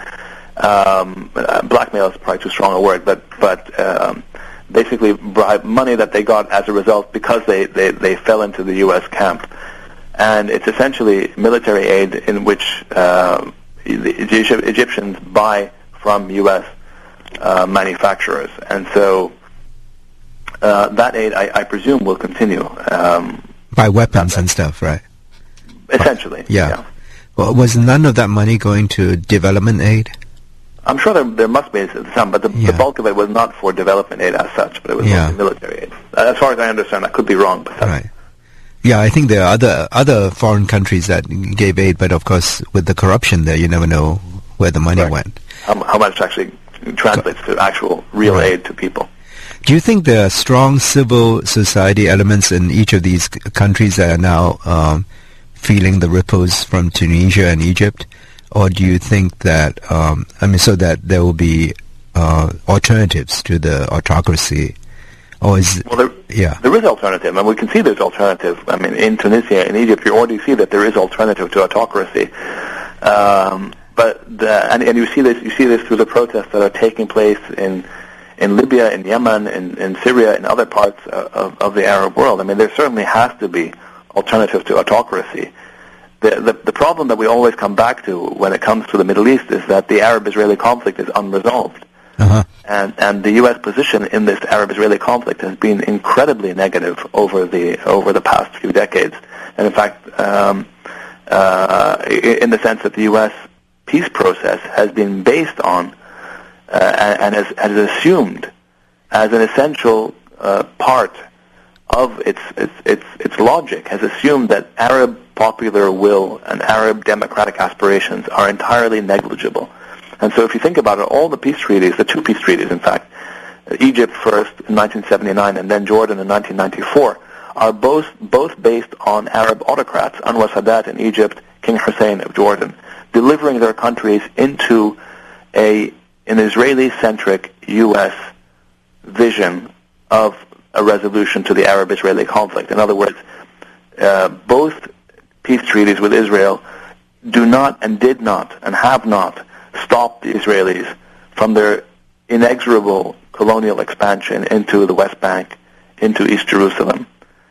Um, uh, blackmail is probably too strong a word, but but um, basically bribe money that they got as a result because they, they, they fell into the U.S. camp and it's essentially military aid in which uh, the Egyptians buy from U.S. Uh, manufacturers, and so uh, that aid, I, I presume, will continue. Um, By weapons and stuff, right? Essentially, Yeah. Well, was none of that money going to development aid? I'm sure there, there must be some, but the, Yeah. the bulk of it was not for development aid as such, but it was Yeah. military aid. Uh, as far as I understand, I could be wrong, but that's, Right. Yeah, I think there are other other foreign countries that gave aid, but of course, with the corruption there, you never know where the money Right. went. how, how much actually translates to actual real Right. aid to people. Do you think there are strong civil society elements in each of these countries that are now um, feeling the ripples from Tunisia and Egypt, or do you think that um, I mean, so that there will be uh, alternatives to the autocracy, or is Well, there, yeah, there is alternative, and we can see there's alternative. I mean, in Tunisia, in Egypt, you already see that there is alternative to autocracy. Um, but the, and, and you see this, you see this through the protests that are taking place in in Libya, in Yemen, in, in Syria, in other parts of, of the Arab world. I mean, there certainly has to be alternative to autocracy. The, the, the problem that we always come back to when it comes to the Middle East is that the Arab-Israeli conflict is unresolved. Uh-huh. And, and the U.S. position in this Arab-Israeli conflict has been incredibly negative over the over the past few decades. And in fact, um, uh, in the sense that the U.S. peace process has been based on uh, and, and has, has assumed as an essential uh, part of its, its, its, its logic, has assumed that Arab popular will and Arab democratic aspirations are entirely negligible. And so if you think about it, all the peace treaties, the two peace treaties, in fact, Egypt first in 1979 and then Jordan in 1994, are both, both based on Arab autocrats, Anwar Sadat in Egypt, King Hussein of Jordan, delivering their countries into a, an Israeli-centric U.S. vision of a resolution to the Arab-Israeli conflict. In other words, uh, both peace treaties with Israel do not and did not and have not stopped the Israelis from their inexorable colonial expansion into the West Bank, into East Jerusalem.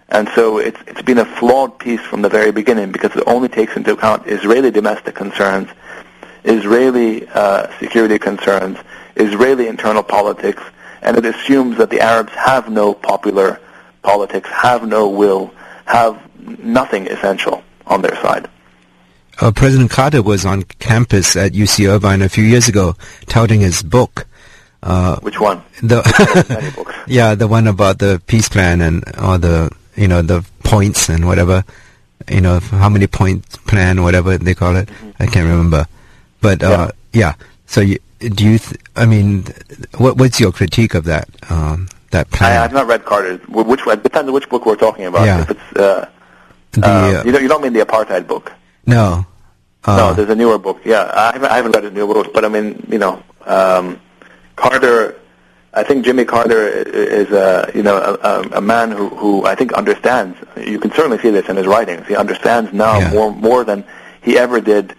And so it's, it's been a flawed peace from the very beginning because it only takes into account Israeli domestic concerns, Israeli uh, security concerns, Israeli internal politics, and it assumes that the Arabs have no popular politics, have no will, have nothing essential on their side. Uh, President Carter was on campus at UC Irvine a few years ago touting his book. Uh, Which one? The [LAUGHS] [LAUGHS] yeah, the one about the peace plan and all the you know the points and whatever you know how many points plan whatever they call it. Mm-hmm. I can't remember, but uh, yeah. yeah. So you, do you? Th- I mean, what, what's your critique of that? Um, that plan? I, have not read Carter's. Which one? Depends on which book we're talking about. Yeah. If it's uh, the, uh, uh, you don't you don't mean the apartheid book? No. no, uh, there's a newer book. Yeah, I haven't, I haven't read a newer book, but I mean, you know, um, Carter. I think Jimmy Carter is a you know a, a man who, who I think understands. You can certainly see this in his writings. He understands now yeah. more more than he ever did,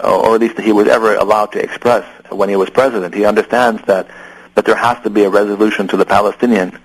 or at least he was ever allowed to express when he was president. He understands that that there has to be a resolution to the Palestinian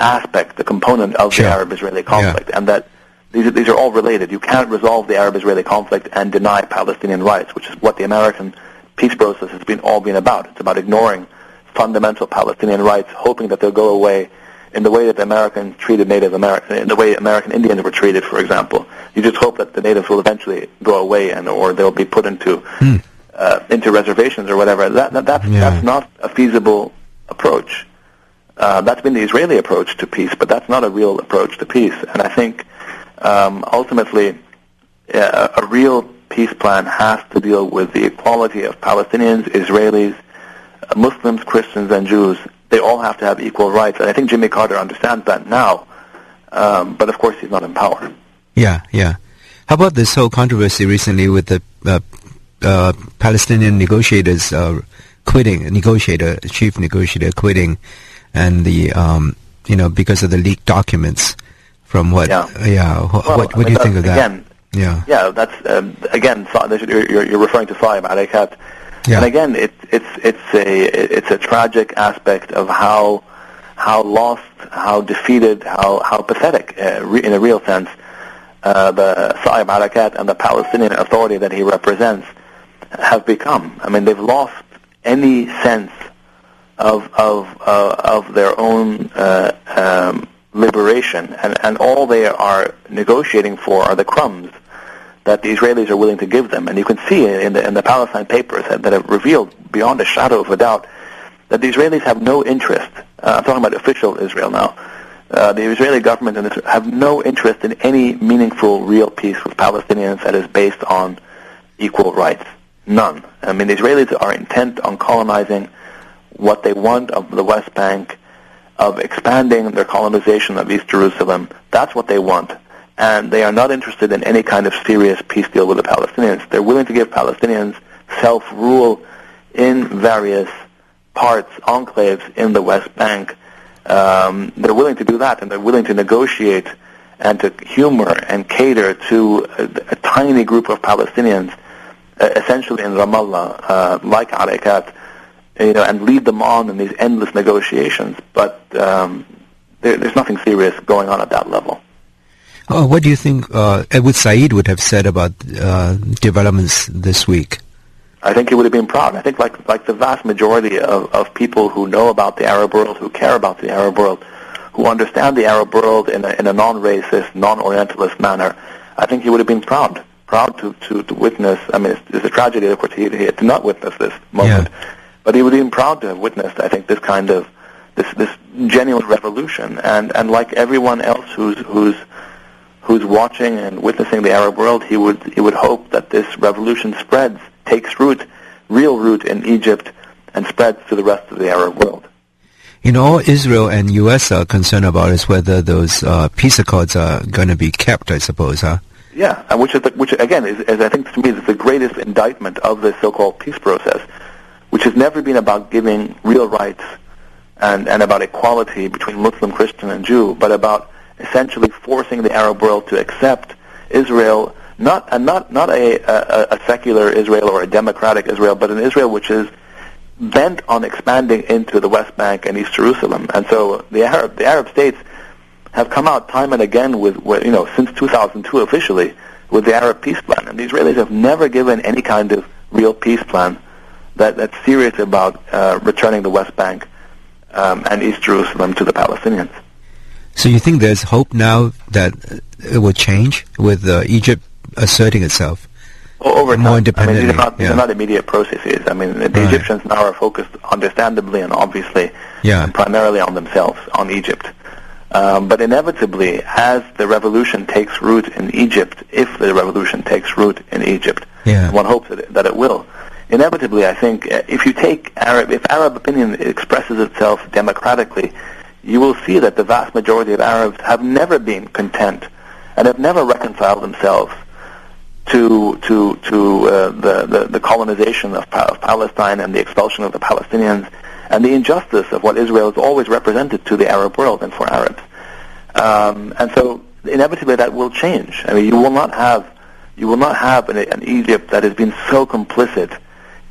aspect, the component of sure. the Arab-Israeli conflict, yeah. and that these are, these are all related. You can't resolve the Arab-Israeli conflict and deny Palestinian rights, which is what the American peace process has been all been about. It's about ignoring fundamental Palestinian rights, hoping that they'll go away in the way that the American treated Native American, in the way American Indians were treated, for example. You just hope that the natives will eventually go away and or they'll be put into hmm. uh, into reservations or whatever. That, that that's Yeah. that's not a feasible approach. Uh, that's been the Israeli approach to peace, but that's not a real approach to peace. And I think um, ultimately uh, a real peace plan has to deal with the equality of Palestinians, Israelis, uh, Muslims, Christians, and Jews. They all have to have equal rights, and I think Jimmy Carter understands that now. Um, but of course, he's not in power. Yeah, yeah. How about this whole controversy recently with the uh, uh, Palestinian negotiators uh, quitting, negotiator, chief negotiator quitting, and the um, you know because of the leaked documents from what? Yeah. yeah wh- Well, what what do you think of that? Again, yeah, yeah, that's um, again. You're, you're referring to Saeb Erekat, yeah, and again, it's it's it's a it's a tragic aspect of how how lost, how defeated, how how pathetic, uh, re- in a real sense, uh, the Saeb Erekat and the Palestinian Authority that he represents have become. I mean, they've lost any sense of of uh, of their own uh, um, liberation, and and all they are negotiating for are the crumbs that the Israelis are willing to give them. And you can see in the in the Palestine papers that, that have revealed beyond a shadow of a doubt that the Israelis have no interest. Uh, I'm talking about official Israel now. Uh, the Israeli government and Israel have no interest in any meaningful, real peace with Palestinians that is based on equal rights. None. I mean, the Israelis are intent on colonizing what they want of the West Bank, of expanding their colonization of East Jerusalem. That's what they want. And they are not interested in any kind of serious peace deal with the Palestinians. They're willing to give Palestinians self-rule in various parts, enclaves in the West Bank. Um, they're willing to do that, and they're willing to negotiate and to humor and cater to a, a tiny group of Palestinians, uh, essentially in Ramallah, uh, like Erekat, you know, and lead them on in these endless negotiations. But um, there, there's nothing serious going on at that level. Oh, what do you think uh, Edward Said would have said about uh, developments this week? I think he would have been proud. I think like like the vast majority of, of people who know about the Arab world, who care about the Arab world, who understand the Arab world in a, in a non-racist, non-Orientalist manner, I think he would have been proud, proud to, to, to witness. I mean, it's, it's a tragedy, of course, he, he had to not witness this moment, Yeah. but he would have been proud to have witnessed. I think this kind of this this genuine revolution, and and like everyone else who's who's who's watching and witnessing the Arab world, he would he would hope that this revolution spreads, takes root, real root in Egypt, and spreads to the rest of the Arab world. You know, all Israel and U.S. are concerned about is whether those uh, peace accords are going to be kept, I suppose, huh? Yeah, and which is the, which again is, is I think to me is the greatest indictment of the so-called peace process, which has never been about giving real rights and and about equality between Muslim, Christian, and Jew, but about essentially forcing the Arab world to accept Israel not and not not a, a, a secular Israel or a democratic Israel, but an Israel which is bent on expanding into the West Bank and East Jerusalem. And so the Arab the Arab states have come out time and again with, with you know since 2002 officially with the Arab peace plan, and the Israelis have never given any kind of real peace plan that that's serious about uh, returning the West Bank um, and East Jerusalem to the Palestinians. So you think there's hope now that it will change with uh, Egypt asserting itself? O- Over time. More I mean, these, are not, these yeah. are not immediate processes. I mean, the Right. Egyptians now are focused, understandably and obviously, Yeah. and primarily on themselves, on Egypt. Um, but inevitably, as the revolution takes root in Egypt, if the revolution takes root in Egypt, Yeah. one hopes that it, that it will. Inevitably, I think, uh, if you take Arab, if Arab opinion expresses itself democratically, you will see that the vast majority of Arabs have never been content and have never reconciled themselves to to to uh, the, the the colonization of, pa- of Palestine and the expulsion of the Palestinians and the injustice of what Israel has always represented to the Arab world and for Arabs. Um, and so inevitably that will change. I mean, you will not have you will not have an, an Egypt that has been so complicit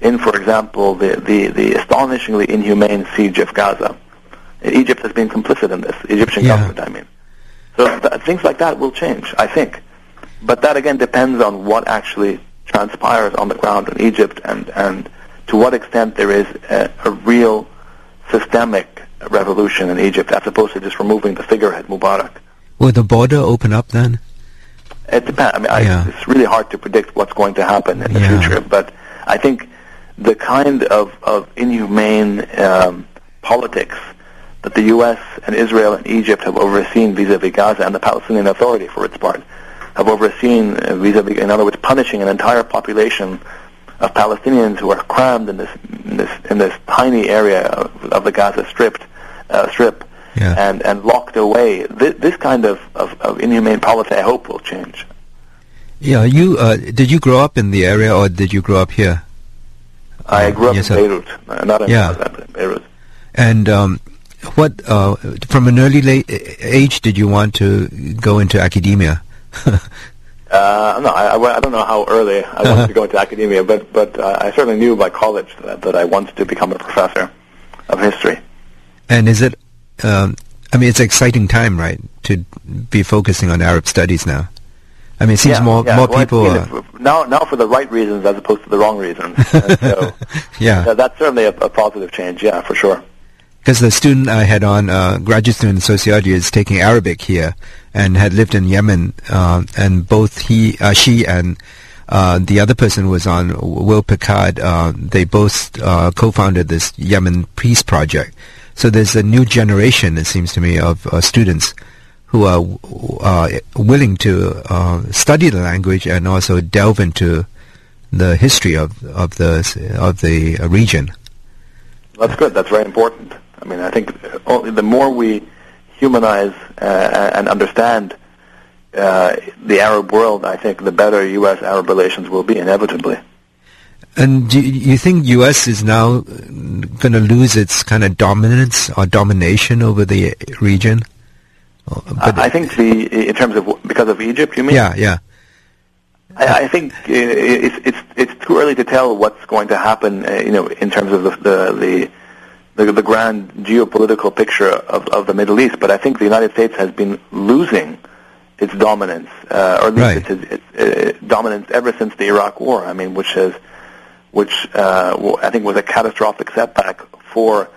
in, for example, the, the, the astonishingly inhumane siege of Gaza. Egypt has been complicit in this, Egyptian Yeah. government, I mean. So th- things like that will change, I think. But that again depends on what actually transpires on the ground in Egypt and, and to what extent there is a, a real systemic revolution in Egypt as opposed to just removing the figurehead Mubarak. Will the border open up then? It depends. I mean, I, Yeah. it's really hard to predict what's going to happen in the Yeah. future. But I think the kind of, of inhumane um, politics that the U.S. and Israel and Egypt have overseen vis-a-vis Gaza and the Palestinian Authority, for its part, have overseen uh, vis-a-vis, in other words, punishing an entire population of Palestinians who are crammed in this in this, in this tiny area of, of the Gaza Strip, uh, strip, Yeah. and and locked away. This, this kind of, of, of inhumane policy, I hope, will change. Yeah, you uh, did you grow up in the area or did you grow up here? I grew up Yes, in. Beirut, uh, not in Yeah. In Beirut. And um, what uh, from an early late age did you want to go into academia? [LAUGHS] Uh, no, I, I, I don't know how early I wanted to [LAUGHS] go into academia, but but uh, I certainly knew by college that, that I wanted to become a professor of history. and is it? Um, I mean, it's an exciting time, right, to be focusing on Arab studies now. I mean, it seems yeah, more yeah. more Well, people. Uh, now now for the right reasons as opposed to the wrong reasons. [LAUGHS] So yeah, that's certainly a, a positive change. Yeah, for sure. Because the student I had on, uh, graduate student in sociology, is taking Arabic here and had lived in Yemen, uh, and both he, uh, she, and uh, the other person was on Will Picard. Uh, they both uh, co-founded this Yemen Peace Project. So there's a new generation, it seems to me, of students who are uh, willing to study the language and also delve into the history of of the of the region. That's good. That's very important. I mean, I think the more we humanize uh, and understand uh, the Arab world, I think the better U.S.-Arab relations will be inevitably. And do you think U.S. is now going to lose its kind of dominance or domination over the region? Uh, But I think the in terms of because of Egypt, you mean? yeah, yeah, I, I think i- it's it's it's too early to tell what's going to happen. Uh, you know, in terms of the the the, the, the grand geopolitical picture of, of the Middle East. But I think the United States has been losing its dominance, uh, or at least Right. its, its, uh, dominance ever since the Iraq War. I mean, which has which uh, I think was a catastrophic setback for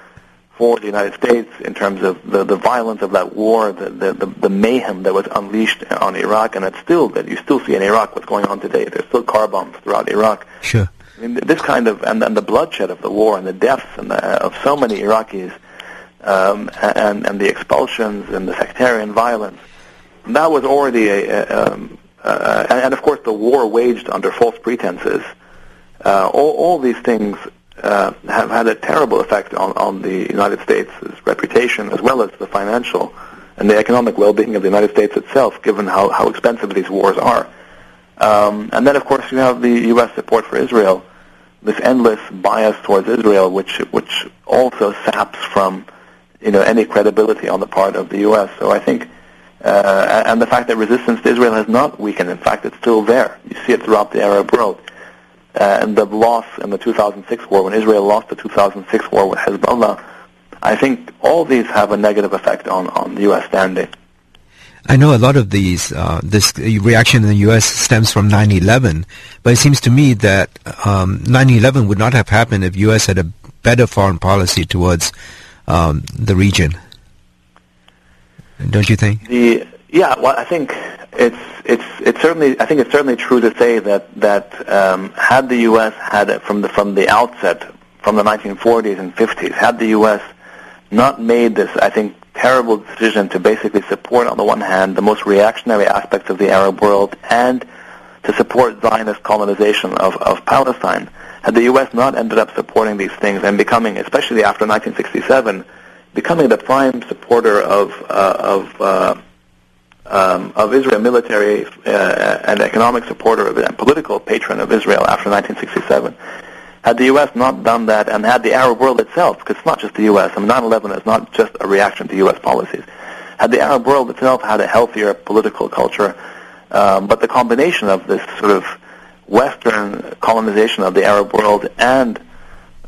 for the United States in terms of the, the violence of that war, the, the, the, the mayhem that was unleashed on Iraq, and it's still that you still see in Iraq what's going on today. There's still car bombs throughout Iraq. Sure. This kind of and, and the bloodshed of the war and the deaths and the, of so many Iraqis, um, and and the expulsions and the sectarian violence, that was already a, a um, uh, and, and of course the war waged under false pretenses. Uh, all, all these things uh, have had a terrible effect on, on the United States' reputation as well as the financial and the economic well-being of the United States itself, given how, how expensive these wars are. Um, and then, of course, you have the U.S. support for Israel, this endless bias towards Israel, which which also saps from you know any credibility on the part of the U.S. So I think, uh, and the fact that resistance to Israel has not weakened. In fact, it's still there. You see it throughout the Arab world uh, and the loss in the 2006 war, when Israel lost the 2006 war with Hezbollah, I think all these have a negative effect on, on the U.S. standing. I know a lot of these, uh, this reaction in the U.S. stems from 9/11, but it seems to me that um, 9/11 would not have happened if U.S. had a better foreign policy towards um, the region. Don't you think? The yeah, well, I think it's it's it's certainly I think it's certainly true to say that that um, had the U.S. had from the from the outset from the 1940s and 50s had the U.S. not made this I think terrible decision to basically support on the one hand the most reactionary aspects of the Arab world and to support Zionist colonization of, of Palestine had the U.S. not ended up supporting these things and becoming especially after 1967 becoming the prime supporter of uh, of uh, um, of Israel, military uh, and economic supporter of and political patron of Israel after 1967. Had the U.S. not done that, and had the Arab world itself, because it's not just the U.S., I mean, 9/11 is not just a reaction to U.S. policies. Had the Arab world itself had a healthier political culture, um, but the combination of this sort of Western colonization of the Arab world and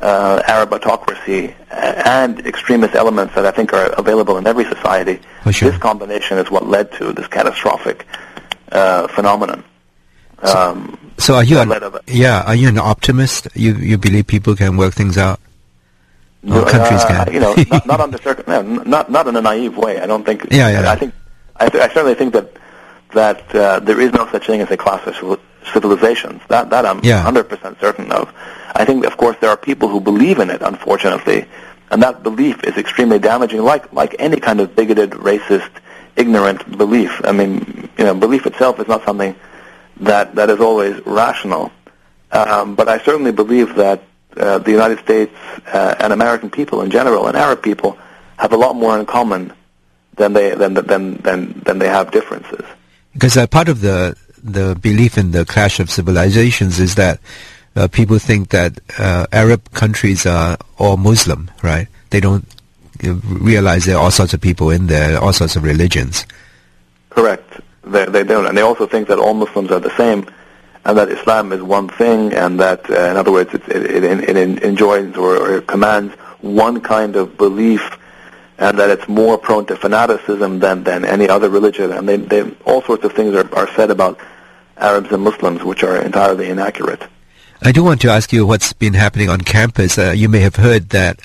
uh, Arab autocracy and extremist elements that I think are available in every society. Oh, sure. This combination is what led to this catastrophic uh, phenomenon. Um, so, so, are you an, yeah? Are you an optimist? You you believe people can work things out? No, countries uh, can. you know, not, not [LAUGHS] the circum- no, not not in a naive way. I don't think. Yeah, yeah. I think I, th- I certainly think that that uh, there is no such thing as a clash of civilizations. That that I'm yeah. 100% certain of. I think, of course, there are people who believe in it, unfortunately, and that belief is extremely damaging, like like any kind of bigoted, racist, ignorant belief. I mean, you know, belief itself is not something that that is always rational. Um, but I certainly believe that uh, the United States uh, and American people in general, and Arab people, have a lot more in common than they than than than than they have differences. Because uh, part of the the belief in the clash of civilizations is that uh, people think that uh, Arab countries are all Muslim, right? They don't realize there are all sorts of people in there, all sorts of religions. Correct. They, they don't, and they also think that all Muslims are the same, and that Islam is one thing, and that, uh, in other words, it, it, it, it enjoins or, or commands one kind of belief, and that it's more prone to fanaticism than, than any other religion. And they, they, all sorts of things are, are said about Arabs and Muslims which are entirely inaccurate. I do want to ask you what's been happening on campus. Uh, you may have heard that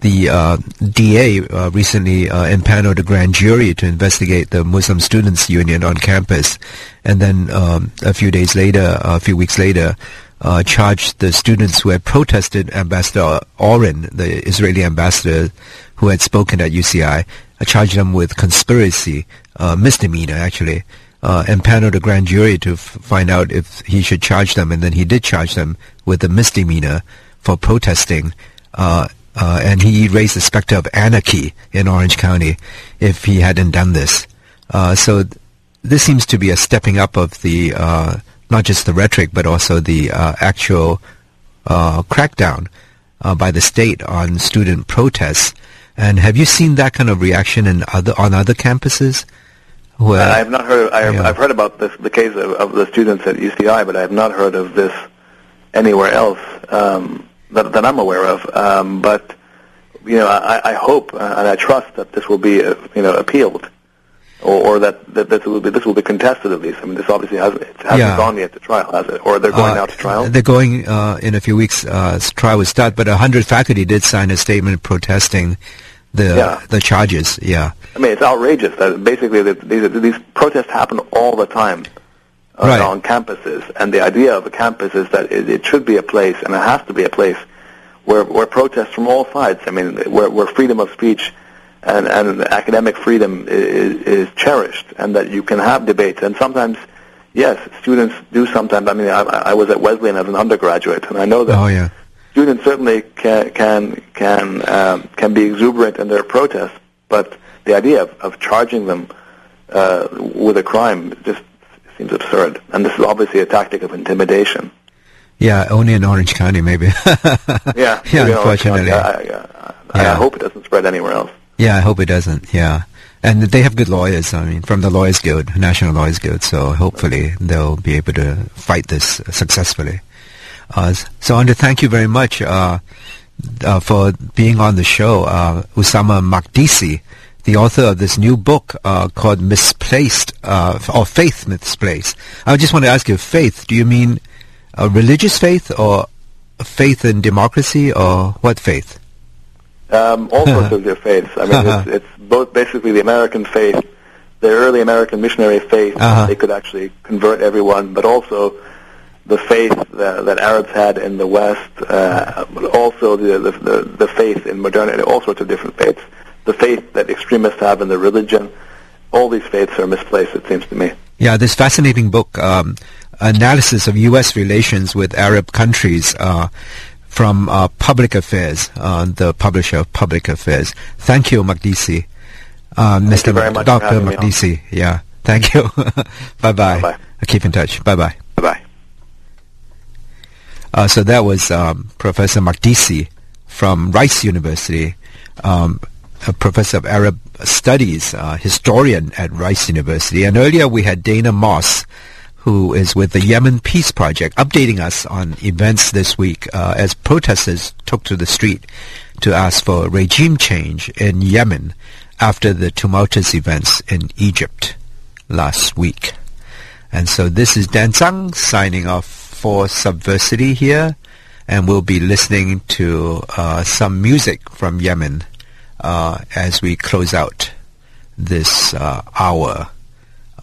the uh, DA uh, recently uh, impaneled a grand jury to investigate the Muslim Students Union on campus, and then um, a few days later, a few weeks later, uh, charged the students who had protested Ambassador Oren, the Israeli ambassador who had spoken at UCI, uh, charged them with conspiracy, misdemeanor actually uh, empaneled a grand jury to f- find out if he should charge them, and then he did charge them with a misdemeanor for protesting. Uh, uh, and he raised the specter of anarchy in Orange County if he hadn't done this. Uh, so th- this seems to be a stepping up of the uh, not just the rhetoric but also the uh, actual crackdown by the state on student protests. And have you seen that kind of reaction in other on other campuses? Well, I have not heard. Of, I have, yeah. I've heard about this, the case of, of, the students at UCI, but I have not heard of this anywhere else um, that, that, I'm aware of. Um, but you know, I, I hope and I trust that this will be, uh, you know, appealed. or, or that, that this will be this will be contested at least. I mean, this obviously hasn't it hasn't Yeah. gone yet to trial, has it? Or they're going Uh, now to trial. They're going uh, in a few weeks. Uh, trial will start, but a hundred faculty did sign a statement protesting the Yeah. the charges. Yeah, I mean, it's outrageous that basically these these protests happen all the time Right. on campuses, and the idea of a campus is that it, it should be a place, and it has to be a place where where protests from all sides. I mean, where where freedom of speech and and academic freedom is, is cherished, and that you can have debates, and sometimes. Yes, students do sometimes. I mean, I, I was at Wesleyan as an undergraduate, and I know that oh yeah, students certainly can can can um, can be exuberant in their protests, but the idea of, of charging them uh, with a crime just seems absurd. And this is obviously a tactic of intimidation. yeah. Only in Orange County, maybe. [LAUGHS] Yeah, yeah. Unfortunately, I, I, I, I hope it doesn't spread anywhere else. yeah. I hope it doesn't. Yeah, and they have good lawyers. I mean, from the Lawyers Guild, National Lawyers Guild. So hopefully they'll be able to fight this successfully. Uh, so, Andre, thank you very much uh, uh, for being on the show. Uh, Usama Makdisi, the author of this new book uh, called Misplaced, uh, or Faith Misplaced. I just want to ask you, faith, do you mean a religious faith or faith in democracy or what faith? Um, all sorts [LAUGHS] of faiths. I mean, it's, it's both basically the American faith, the early American missionary faith. Uh-huh. They could actually convert everyone, but also the faith that, that Arabs had in the West, uh, but also the, the, the, the faith in modernity, all sorts of different faiths. The faith that extremists have in the religion. All these faiths are misplaced, it seems to me. Yeah, this fascinating book, um, analysis of U.S. relations with Arab countries uh, from uh, Public Affairs, uh, the publisher of Public Affairs. Thank you, Makdisi. Uh, Mr. very much Dr. having me on. Makdisi. Yeah, thank you. [LAUGHS] Bye-bye. Bye-bye. Keep in touch. Bye-bye. Bye-bye. Uh, so that was um, Professor Makdisi from Rice University, um, a professor of Arab studies, uh, historian at Rice University. And earlier we had Dana Moss, who is with the Yemen Peace Project, updating us on events this week uh, as protesters took to the street to ask for regime change in Yemen after the tumultuous events in Egypt last week. And so this is Dan Tsang signing off for Subversity here, and we'll be listening to uh, some music from Yemen as we close out this uh, hour,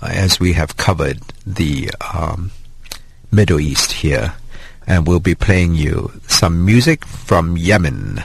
uh, as we have covered the um, Middle East here, and we'll be playing you some music from Yemen.